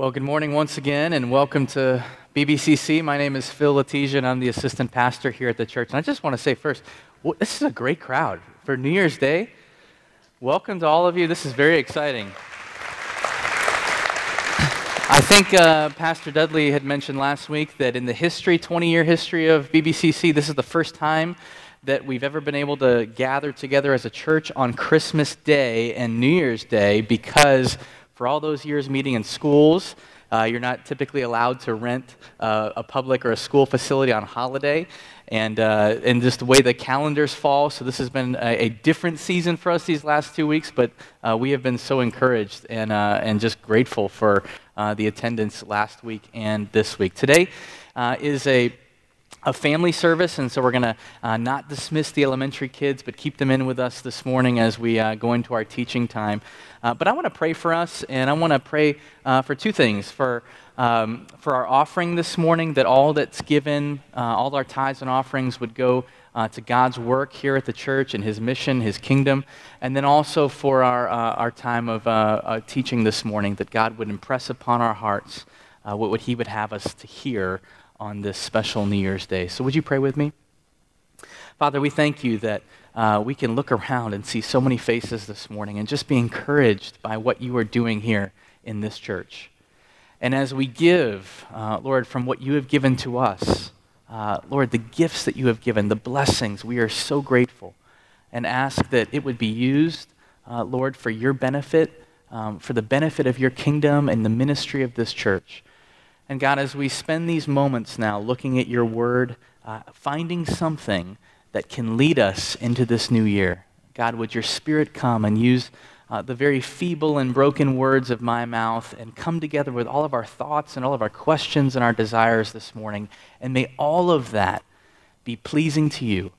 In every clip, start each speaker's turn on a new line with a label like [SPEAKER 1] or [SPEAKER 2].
[SPEAKER 1] Well, good morning once again, and welcome to BBCC. My name is Phil Letitia, and I'm the assistant pastor here at the church. And I just want to say first, well, this is a great crowd for New Year's Day. Welcome to all of you. This is very exciting. I think uh, Pastor Dudley had mentioned last week that in the history, 20 year history of BBCC, this is the first time that we've ever been able to gather together as a church on Christmas Day and New Year's Day because for all those years meeting in schools, uh, you're not typically allowed to rent uh, a public or a school facility on holiday. And, uh, and just the way the calendars fall. So, this has been a, a different season for us these last two weeks, but uh, we have been so encouraged and, uh, and just grateful for uh, the attendance last week and this week. Today is a a family service, and so we're going to uh, not dismiss the elementary kids, but keep them in with us this morning as we uh, go into our teaching time. Uh, but I want to pray for us, and I want to pray uh, for two things for, um, for our offering this morning, that all that's given, uh, all our tithes and offerings would go uh, to God's work here at the church and His mission, His kingdom, and then also for our, our time of teaching this morning, that God would impress upon our hearts what, what He would have us to hear on this special New Year's Day. So, would you pray with me? Father, we thank you that uh, we can look around and see so many faces this morning and just be encouraged by what you are doing here in this church. And as we give, uh, Lord, from what you have given to us, uh, Lord, the gifts that you have given, the blessings, we are so grateful and ask that it would be used, uh, Lord, for your benefit, um, for the benefit of your kingdom and the ministry of this church. And God, as we spend these moments now looking at your word, uh, finding something that can lead us into this new year, God, would your spirit come and use uh, the very feeble and broken words of my mouth and come together with all of our thoughts and all of our questions and our desires this morning. And may all of that be pleasing to you.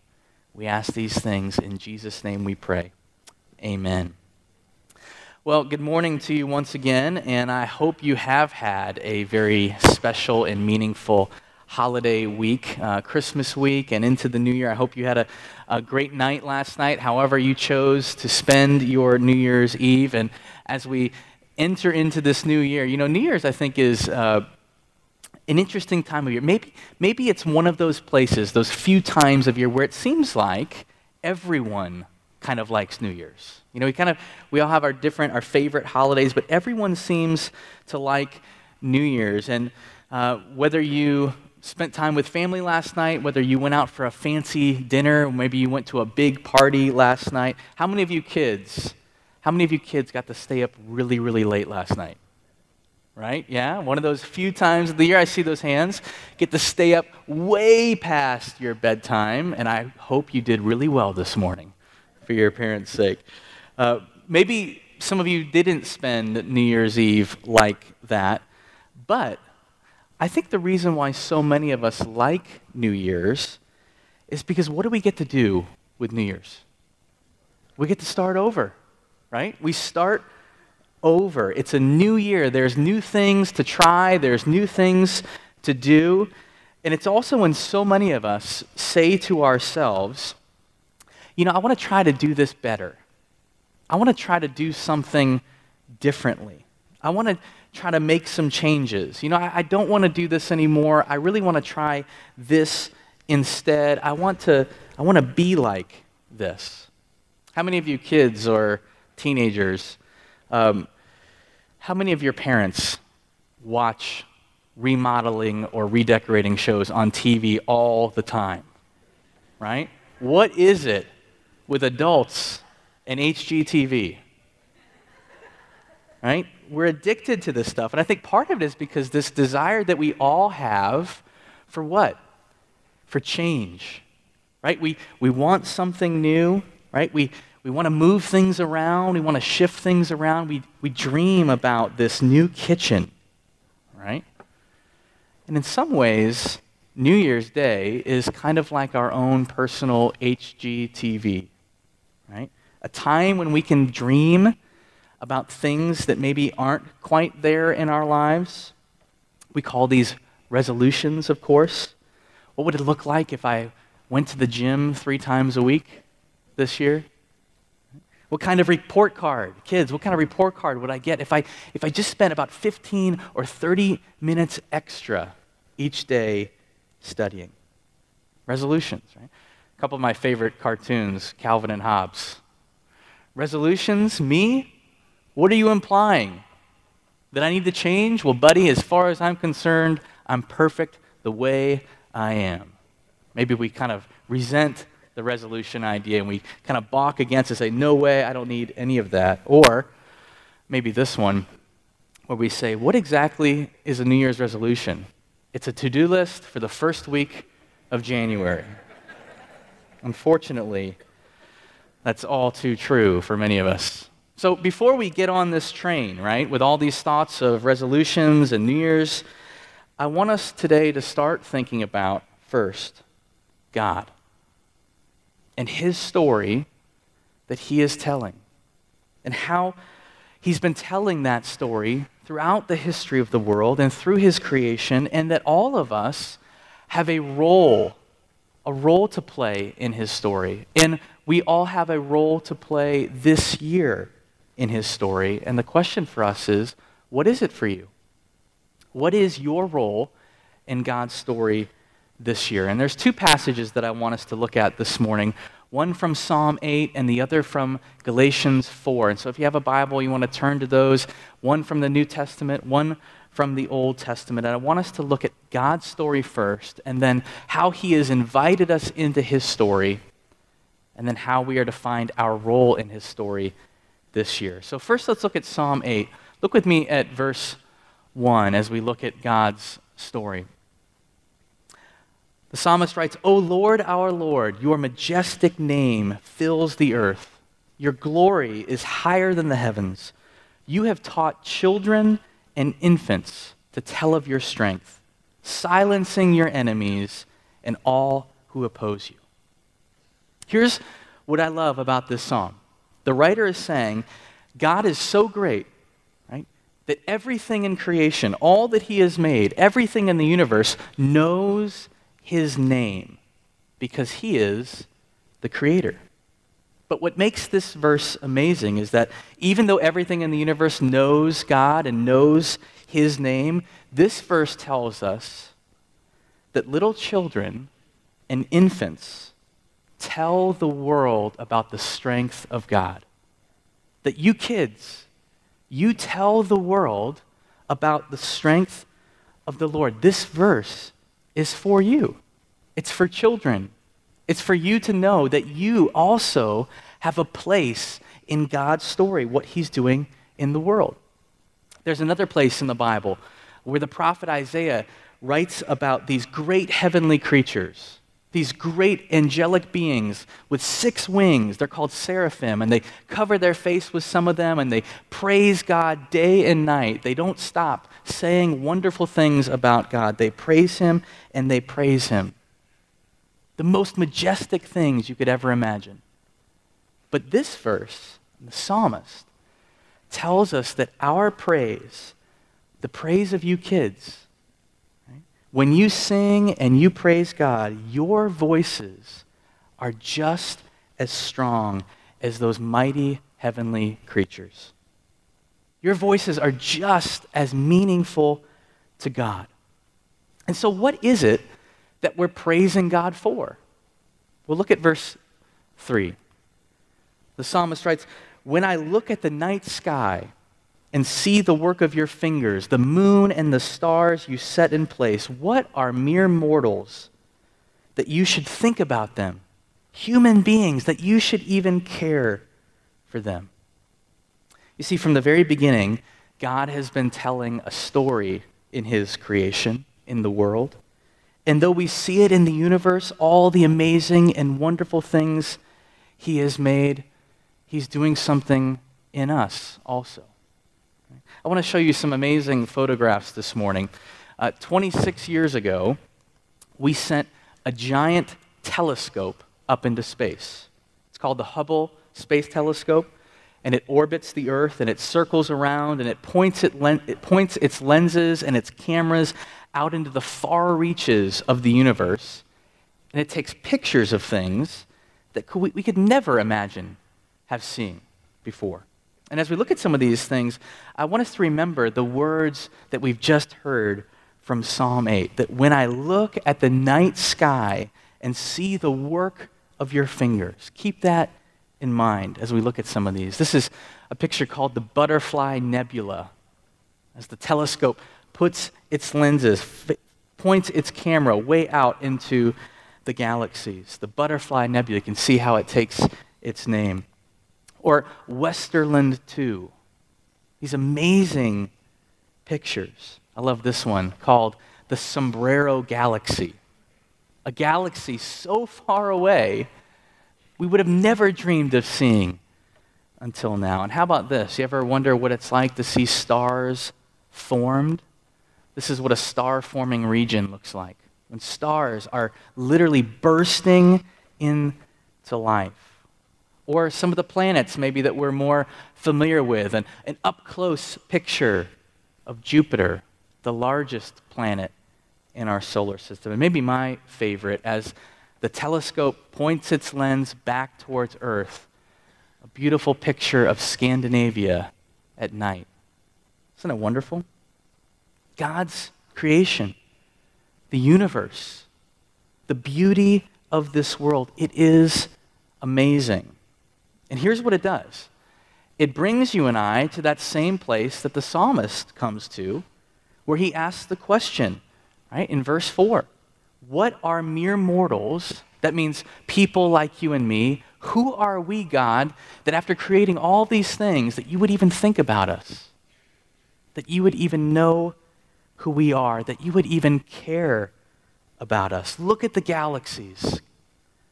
[SPEAKER 1] We ask these things in Jesus' name we pray. Amen. Well, good morning to you once again, and I hope you have had a very special and meaningful holiday week, uh, Christmas week, and into the new year. I hope you had a, a great night last night, however, you chose to spend your New Year's Eve. And as we enter into this new year, you know, New Year's, I think, is. Uh, an interesting time of year. Maybe, maybe it's one of those places, those few times of year where it seems like everyone kind of likes New Year's. You know, we kind of we all have our different our favorite holidays, but everyone seems to like New Year's. And uh, whether you spent time with family last night, whether you went out for a fancy dinner, maybe you went to a big party last night. How many of you kids? How many of you kids got to stay up really, really late last night? Right? Yeah, one of those few times of the year I see those hands. Get to stay up way past your bedtime, and I hope you did really well this morning for your parents' sake. Uh, maybe some of you didn't spend New Year's Eve like that, but I think the reason why so many of us like New Year's is because what do we get to do with New Year's? We get to start over, right? We start over. It's a new year. There's new things to try, there's new things to do. And it's also when so many of us say to ourselves, you know, I want to try to do this better. I want to try to do something differently. I want to try to make some changes. You know, I, I don't want to do this anymore. I really want to try this instead. I want to, I want to be like this. How many of you kids or teenagers, um, how many of your parents watch remodeling or redecorating shows on TV all the time? Right? What is it with adults and HGTV. Right? We're addicted to this stuff. And I think part of it is because this desire that we all have for what? For change. Right? We, we want something new, right? We, we want to move things around. We want to shift things around. We, we dream about this new kitchen, right? And in some ways, New Year's Day is kind of like our own personal HGTV, right? A time when we can dream about things that maybe aren't quite there in our lives. We call these resolutions, of course. What would it look like if I went to the gym three times a week this year? What kind of report card, kids, what kind of report card would I get if I, if I just spent about 15 or 30 minutes extra each day studying? Resolutions, right? A couple of my favorite cartoons, Calvin and Hobbes. Resolutions, me? What are you implying? That I need to change? Well, buddy, as far as I'm concerned, I'm perfect the way I am. Maybe we kind of resent the resolution idea and we kind of balk against it, say, no way, I don't need any of that. Or maybe this one, where we say, what exactly is a New Year's resolution? It's a to do list for the first week of January. Unfortunately, that's all too true for many of us. So before we get on this train, right, with all these thoughts of resolutions and New Year's, I want us today to start thinking about first God and his story that he is telling, and how he's been telling that story throughout the history of the world and through his creation, and that all of us have a role, a role to play in his story. And we all have a role to play this year in his story. And the question for us is what is it for you? What is your role in God's story this year. And there's two passages that I want us to look at this morning one from Psalm 8 and the other from Galatians 4. And so if you have a Bible, you want to turn to those one from the New Testament, one from the Old Testament. And I want us to look at God's story first, and then how He has invited us into His story, and then how we are to find our role in His story this year. So, first, let's look at Psalm 8. Look with me at verse 1 as we look at God's story. The psalmist writes, O Lord, our Lord, your majestic name fills the earth. Your glory is higher than the heavens. You have taught children and infants to tell of your strength, silencing your enemies and all who oppose you. Here's what I love about this psalm the writer is saying, God is so great, that everything in creation, all that He has made, everything in the universe knows his name because he is the creator. But what makes this verse amazing is that even though everything in the universe knows God and knows his name, this verse tells us that little children and infants tell the world about the strength of God. That you kids, you tell the world about the strength of the Lord. This verse is for you. It's for children. It's for you to know that you also have a place in God's story, what He's doing in the world. There's another place in the Bible where the prophet Isaiah writes about these great heavenly creatures, these great angelic beings with six wings. They're called seraphim, and they cover their face with some of them, and they praise God day and night. They don't stop saying wonderful things about God. They praise Him and they praise Him the most majestic things you could ever imagine. But this verse, the psalmist, tells us that our praise, the praise of you kids, when you sing and you praise God, your voices are just as strong as those mighty heavenly creatures. Your voices are just as meaningful to God. And so, what is it that we're praising God for? Well, look at verse 3. The psalmist writes, When I look at the night sky and see the work of your fingers, the moon and the stars you set in place, what are mere mortals that you should think about them? Human beings that you should even care for them. You see, from the very beginning, God has been telling a story in his creation, in the world. And though we see it in the universe, all the amazing and wonderful things He has made, He's doing something in us also. I want to show you some amazing photographs this morning. Uh, 26 years ago, we sent a giant telescope up into space. It's called the Hubble Space Telescope, and it orbits the Earth and it circles around and it points, it, len- it points its lenses and its cameras out into the far reaches of the universe, and it takes pictures of things that we could never imagine have seen. before. And as we look at some of these things, I want us to remember the words that we've just heard from Psalm 8 that when I look at the night sky and see the work of your fingers, keep that in mind as we look at some of these. This is a picture called the Butterfly Nebula. As the telescope puts its lenses, f- points its camera way out into the galaxies. The Butterfly Nebula, you can see how it takes its name. Or Westerlund 2. These amazing pictures. I love this one called the Sombrero Galaxy. A galaxy so far away we would have never dreamed of seeing until now. And how about this? You ever wonder what it's like to see stars formed? This is what a star forming region looks like. When stars are literally bursting into life. Or some of the planets, maybe that we're more familiar with, and an up close picture of Jupiter, the largest planet in our solar system. And maybe my favorite as the telescope points its lens back towards Earth, a beautiful picture of Scandinavia at night. Isn't it wonderful? God's creation, the universe, the beauty of this world, it is amazing. And here's what it does it brings you and I to that same place that the psalmist comes to, where he asks the question, right, in verse 4 what are mere mortals? That means people like you and me. Who are we, God, that after creating all these things, that you would even think about us? That you would even know who we are, that you would even care about us. Look at the galaxies.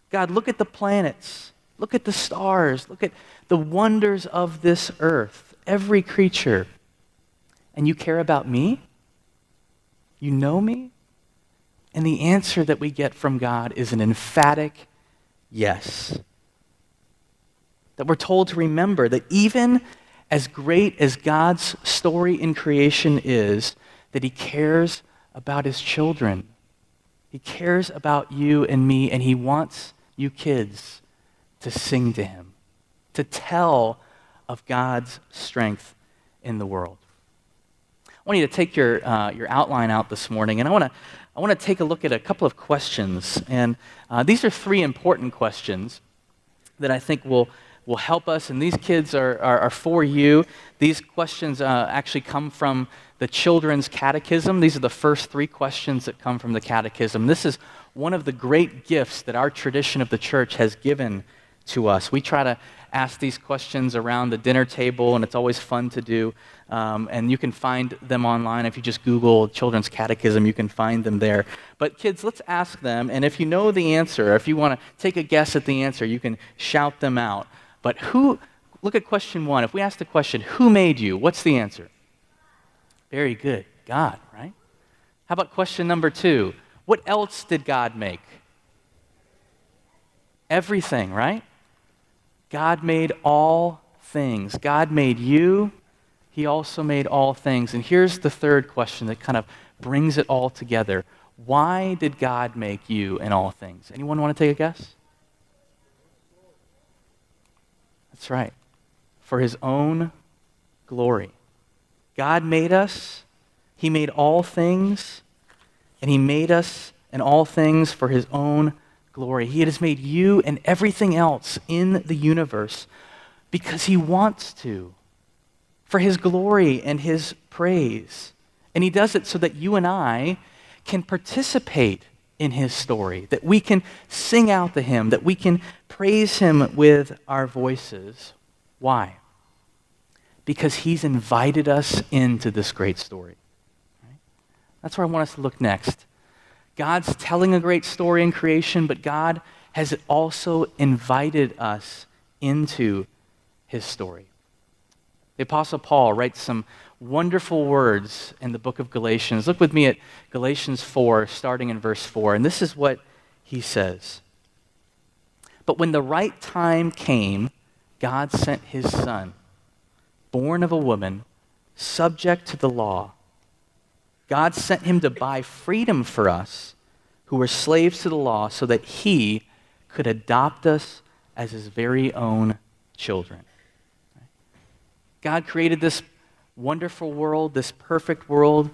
[SPEAKER 1] God, look at the planets. Look at the stars. Look at the wonders of this earth, every creature. And you care about me? You know me? And the answer that we get from God is an emphatic yes. That we're told to remember that even as great as God's story in creation is, that He cares about His children. He cares about you and me, and He wants you kids to sing to Him, to tell of God's strength in the world. I want you to take your, uh, your outline out this morning, and I want to I want to take a look at a couple of questions. And uh, these are three important questions that I think will, will help us. And these kids are, are, are for you. These questions uh, actually come from the Children's Catechism. These are the first three questions that come from the Catechism. This is one of the great gifts that our tradition of the church has given to us. We try to ask these questions around the dinner table, and it's always fun to do. Um, and you can find them online. If you just Google Children's Catechism, you can find them there. But kids, let's ask them, and if you know the answer, if you want to take a guess at the answer, you can shout them out. But who, look at question one. If we ask the question, who made you? What's the answer? Very good. God, right? How about question number two? What else did God make? Everything, right? God made all things. God made you. He also made all things. And here's the third question that kind of brings it all together. Why did God make you and all things? Anyone want to take a guess? That's right. For his own glory. God made us, he made all things, and he made us and all things for his own glory. He has made you and everything else in the universe because He wants to, for His glory and His praise. And He does it so that you and I can participate in His story, that we can sing out to Him, that we can praise Him with our voices. Why? Because He's invited us into this great story. That's where I want us to look next. God's telling a great story in creation, but God has also invited us into his story. The Apostle Paul writes some wonderful words in the book of Galatians. Look with me at Galatians 4, starting in verse 4, and this is what he says. But when the right time came, God sent his son, born of a woman, subject to the law God sent him to buy freedom for us who were slaves to the law so that he could adopt us as his very own children. God created this wonderful world, this perfect world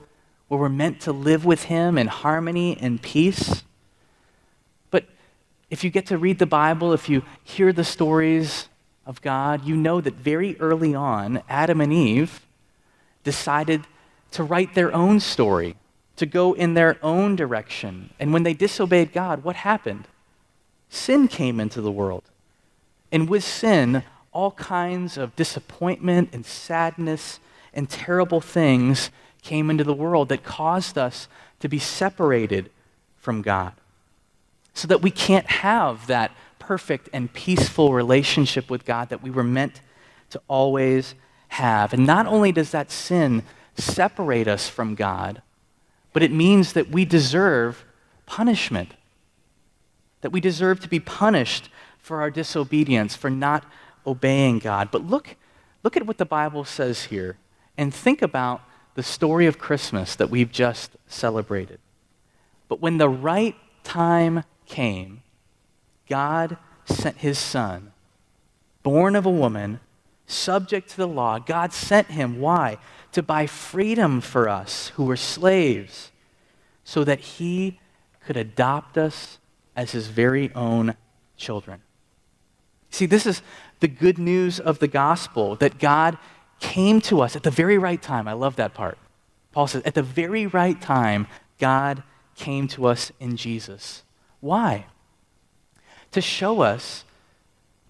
[SPEAKER 1] where we're meant to live with Him in harmony and peace. But if you get to read the Bible, if you hear the stories of God, you know that very early on, Adam and Eve decided to write their own story, to go in their own direction. And when they disobeyed God, what happened? Sin came into the world. And with sin, all kinds of disappointment and sadness and terrible things came into the world that caused us to be separated from God. So that we can't have that perfect and peaceful relationship with God that we were meant to always have. And not only does that sin separate us from God, but it means that we deserve punishment. That we deserve to be punished for our disobedience, for not obeying God. But look, look at what the Bible says here and think about the story of Christmas that we've just celebrated. But when the right time came, God sent his son, born of a woman, subject to the law. God sent him. Why? To buy freedom for us who were slaves, so that he could adopt us as his very own children. See, this is the good news of the gospel that God came to us at the very right time. I love that part. Paul says, at the very right time, God came to us in Jesus. Why? To show us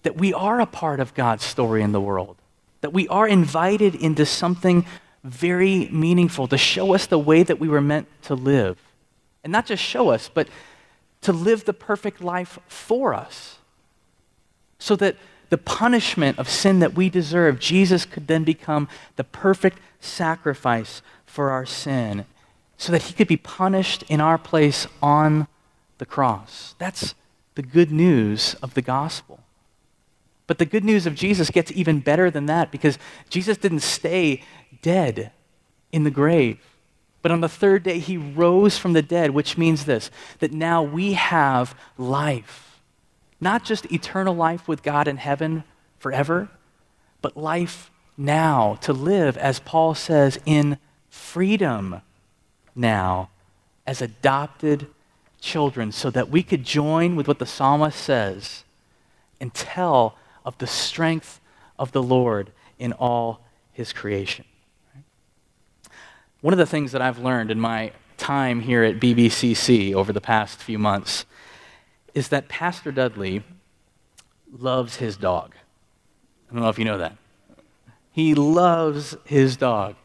[SPEAKER 1] that we are a part of God's story in the world, that we are invited into something very meaningful, to show us the way that we were meant to live. And not just show us, but to live the perfect life for us. So that the punishment of sin that we deserve, Jesus could then become the perfect sacrifice for our sin so that he could be punished in our place on the cross. That's the good news of the gospel. But the good news of Jesus gets even better than that because Jesus didn't stay dead in the grave. But on the third day, he rose from the dead, which means this that now we have life not just eternal life with God in heaven forever, but life now, to live, as Paul says, in freedom now as adopted children, so that we could join with what the psalmist says and tell of the strength of the Lord in all his creation. One of the things that I've learned in my time here at BBCC over the past few months is that Pastor Dudley loves his dog. I don't know if you know that. He loves his dog.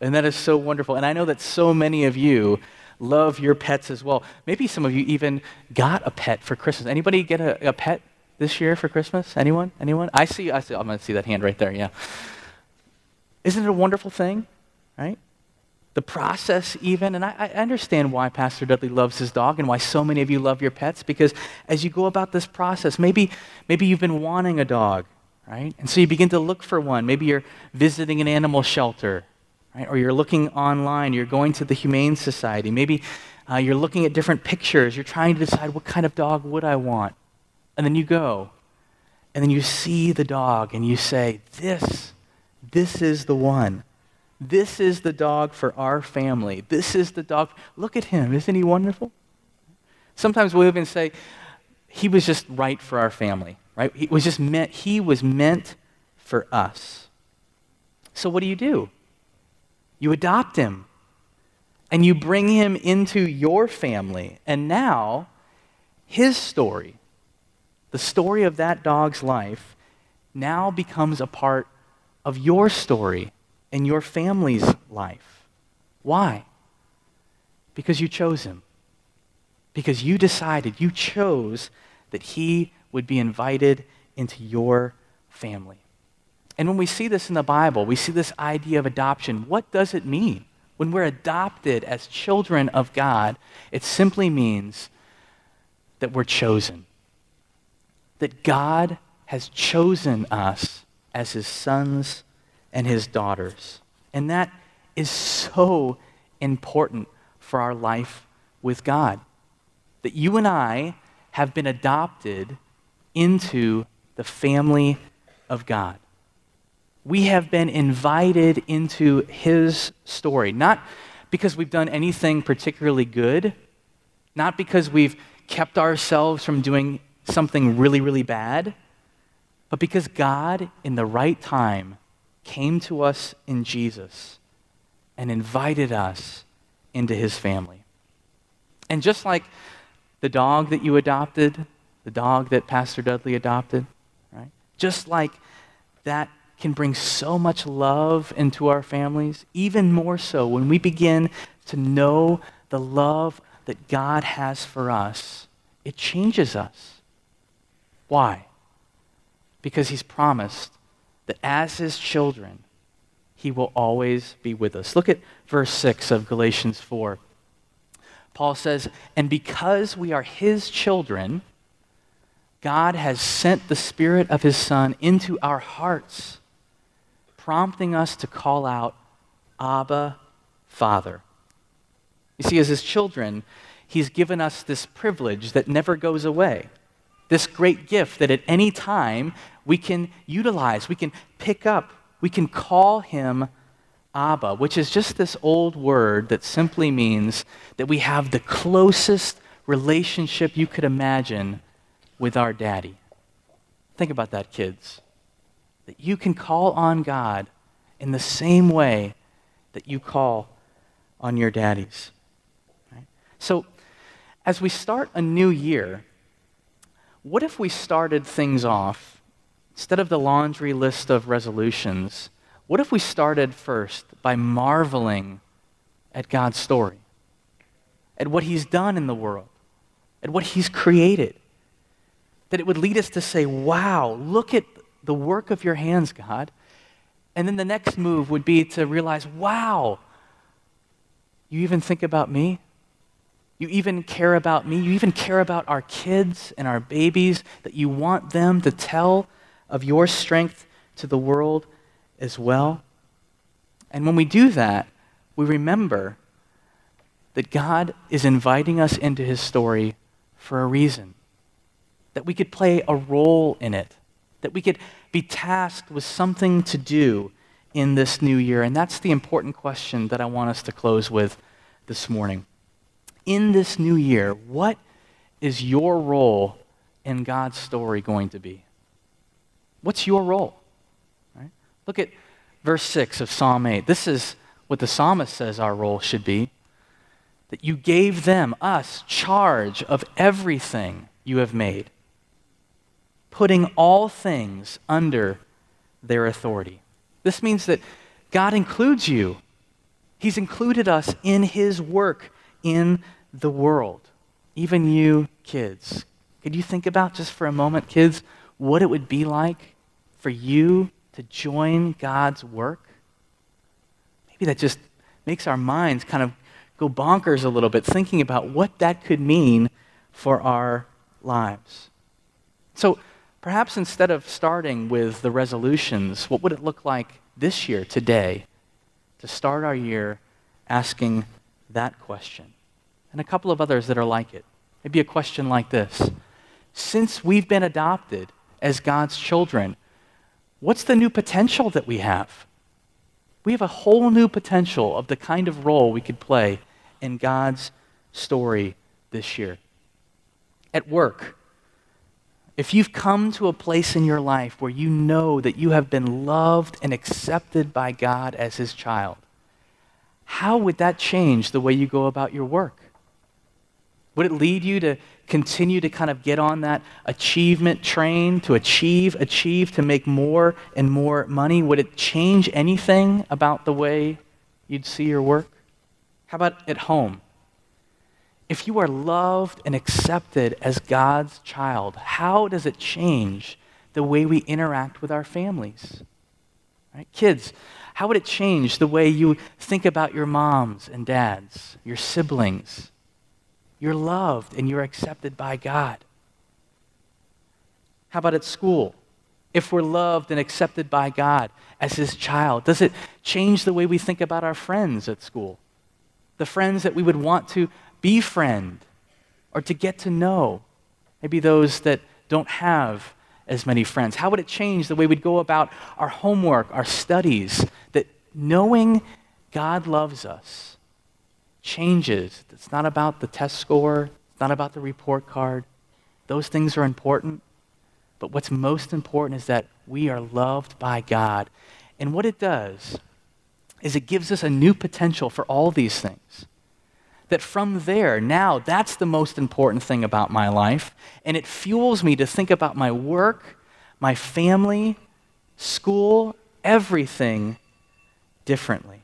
[SPEAKER 1] And that is so wonderful. And I know that so many of you love your pets as well. Maybe some of you even got a pet for Christmas. Anybody get a, a pet this year for Christmas? Anyone? Anyone? I see, I see, I'm going to see that hand right there, yeah. Isn't it a wonderful thing, right? The process, even. And I, I, understand why Pastor Dudley loves his dog and why so many of you love your pets, because as you go about this process, maybe, maybe you've been wanting a dog, right? And so you begin to look for one. Maybe you're visiting an animal shelter, right? Or you're looking online, you're going to the Humane Society. Maybe uh, you're looking at different pictures, you're trying to decide what kind of dog would I want. And then you go, and then you see the dog, and you say, This, this is the one. This is the dog for our family. This is the dog. Look at him. Isn't he wonderful? Sometimes we'll even say, he was just right for our family, right? He was just meant, he was meant for us. So what do you do? You adopt him and you bring him into your family. And now, his story, the story of that dog's life, now becomes a part of your story in your family's life. Why? Because you chose him. Because you decided, you chose that he would be invited into your family. And when we see this in the Bible, we see this idea of adoption. What does it mean? When we're adopted as children of God, it simply means that we're chosen. That God has chosen us as his sons and his daughters. And that is so important for our life with God. That you and I have been adopted into the family of God. We have been invited into his story, not because we've done anything particularly good, not because we've kept ourselves from doing something really, really bad, but because God, in the right time, came to us in Jesus and invited us into his family. And just like the dog that you adopted, the dog that Pastor Dudley adopted, right? Just like that can bring so much love into our families, even more so when we begin to know the love that God has for us, it changes us. Why? Because He's promised that as His children, He will always be with us. Look at verse 6 of Galatians 4. Paul says, And because we are His children, God has sent the Spirit of His Son into our hearts, prompting us to call out, Abba, Father. You see, as His children, He's given us this privilege that never goes away, this great gift that at any time we can utilize, we can pick up, we can call Him Abba, which is just this old word that simply means that we have the closest relationship you could imagine with our daddy. Think about that, kids. That you can call on God in the same way that you call on your daddies. Right? So, as we start a new year, what if we started things off, instead of the laundry list of resolutions, what if we started first by marveling at God's story, at what He's done in the world, at what He's created? that it would lead us to say, wow, look at the work of your hands, God. And then the next move would be to realize, wow, you even think about me? You even care about me? You even care about our kids and our babies, that you want them to tell of your strength to the world as well? And when we do that, we remember that God is inviting us into his story for a reason that we could play a role in it, that we could be tasked with something to do in this new year. And that's the important question that I want us to close with this morning. In this new year, what is your role in God's story going to be? What's your role? Right? Look at verse 6 of Psalm 8. This is what the psalmist says our role should be that you gave them, us, charge of everything you have made putting all things under their authority. This means that God includes you. He's included us in His work in the world. Even you kids. Could you think about just for a moment, kids, what it would be like for you to join God's work? Maybe that just makes our minds kind of go bonkers a little bit, thinking about what that could mean for our lives. So, Perhaps instead of starting with the resolutions, what would it look like this year, today, to start our year asking that question? And a couple of others that are like it. Maybe a question like this Since we've been adopted as God's children, what's the new potential that we have? We have a whole new potential of the kind of role we could play in God's story this year. At work, if you've come to a place in your life where you know that you have been loved and accepted by God as his child, how would that change the way you go about your work? Would it lead you to continue to kind of get on that achievement train, to achieve, achieve, to make more and more money? Would it change anything about the way you'd see your work? How about at home? if you are loved and accepted as God's child, how does it change the way we interact with our families? Right? Kids, how would it change the way you think about your moms and dads, your siblings? You're loved and you're accepted by God. How about at school? If we're loved and accepted by God as His child, does it change the way we think about our friends at school? The friends that we would want to befriend or to get to know. Maybe those that don't have as many friends? How would it change the way we'd go about our homework, our studies? That knowing God loves us changes. It's not about the test score, it's not about the report card. Those things are important. But what's most important is that we are loved by God. And what it does is it gives us a new potential for all these things. That from there, now, that's the most important thing about my life. And it fuels me to think about my work, my family, school, everything differently.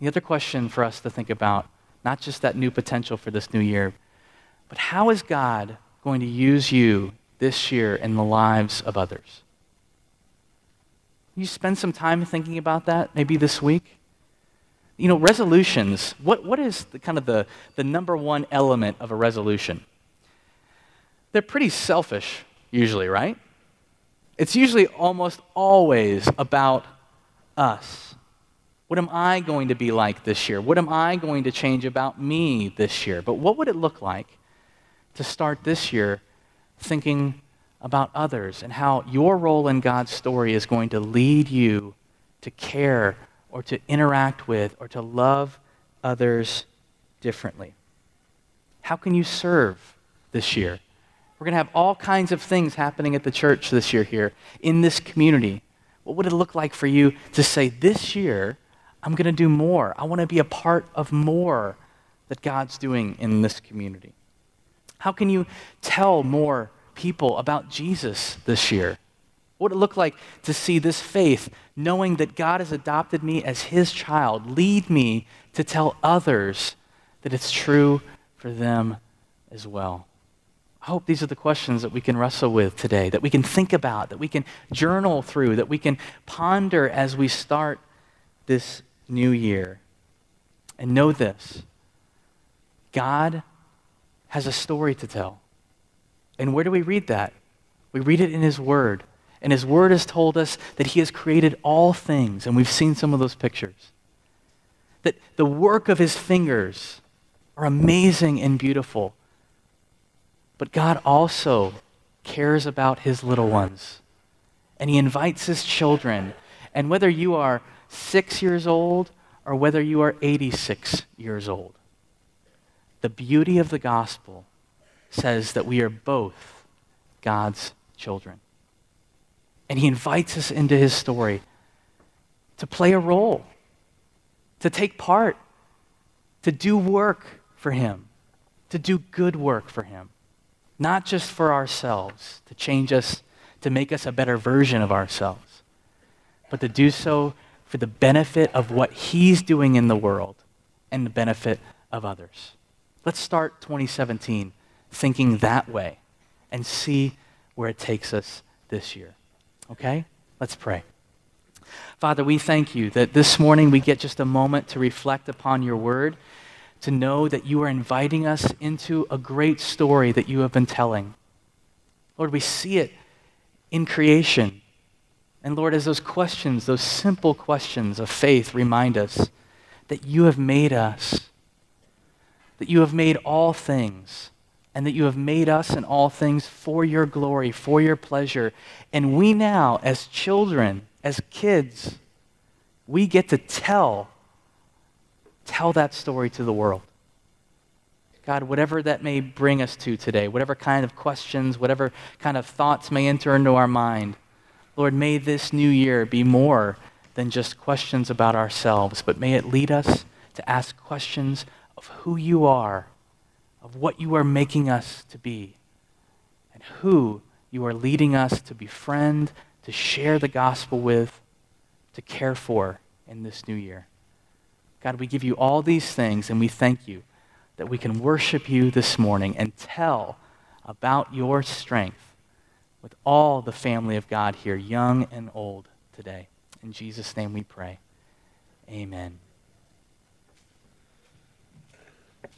[SPEAKER 1] The other question for us to think about, not just that new potential for this new year, but how is God going to use you this year in the lives of others? You spend some time thinking about that, maybe this week. You know, resolutions, what, what is the, kind of the, the number one element of a resolution? They're pretty selfish, usually, right? It's usually almost always about us. What am I going to be like this year? What am I going to change about me this year? But what would it look like to start this year thinking about others and how your role in God's story is going to lead you to care or to interact with or to love others differently. How can you serve this year? We're going to have all kinds of things happening at the church this year here in this community. What would it look like for you to say, This year, I'm going to do more? I want to be a part of more that God's doing in this community. How can you tell more people about Jesus this year? What would it look like to see this faith, knowing that God has adopted me as his child, lead me to tell others that it's true for them as well? I hope these are the questions that we can wrestle with today, that we can think about, that we can journal through, that we can ponder as we start this new year. And know this God has a story to tell. And where do we read that? We read it in His Word. And His Word has told us that He has created all things, and we've seen some of those pictures. That the work of His fingers are amazing and beautiful. But God also cares about His little ones. And He invites His children. And whether you are six years old or whether you are 86 years old, the beauty of the gospel says that we are both God's children. And he invites us into his story to play a role, to take part, to do work for him, to do good work for him, not just for ourselves, to change us, to make us a better version of ourselves, but to do so for the benefit of what he's doing in the world and the benefit of others. Let's start 2017 thinking that way and see where it takes us this year. Okay? Let's pray. Father, we thank you that this morning we get just a moment to reflect upon your word, to know that you are inviting us into a great story that you have been telling. Lord, we see it in creation. And Lord, as those questions, those simple questions of faith remind us that you have made us, that you have made all things and that you have made us in all things for your glory, for your pleasure. And we now, as children, as kids, we get to tell, tell that story to the world. God, whatever that may bring us to today, whatever kind of questions, whatever kind of thoughts may enter into our mind, Lord, may this new year be more than just questions about ourselves, but may it lead us to ask questions of who you are of what you are making us to be and who you are leading us to befriend, to share the gospel with, to care for in this new year. God, we give you all these things and we thank you that we can worship you this morning and tell about your strength with all the family of God here, young and old, today. In Jesus' name we pray. Amen.